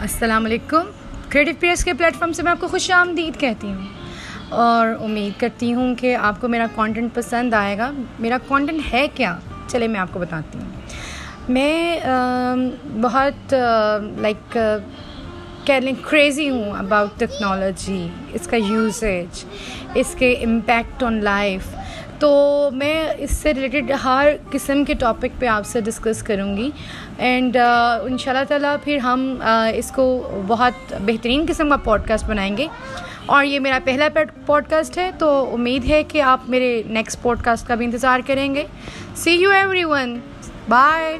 السلام علیکم۔ Creative peers کے پلیٹ فارم سے میں آپ کو خوش آمدید کہتی ہوں۔ اور امید کرتی ہوں کہ آپ کو میرا کانٹینٹ پسند آئے گا۔ میرا کانٹینٹ ہے کیا؟ چلے میں آپ کو بتاتی ہوں۔ میں بہت لائک کہہ لیں کریزی ہوں اباؤٹ ٹیکنالوجی اس کا یوزیج اس کے امپیکٹ آن لائف تو میں اس سے ریلیٹڈ ہر قسم کے ٹاپک پہ آپ سے ڈسکس کروں گی اینڈ ان شاء اللہ تعالیٰ پھر ہم اس کو بہت بہترین قسم کا پوڈ کاسٹ بنائیں گے اور یہ میرا پہلا پوڈ کاسٹ ہے تو امید ہے کہ آپ میرے نیکسٹ پوڈ کاسٹ کا بھی انتظار کریں گے. See you everyone bye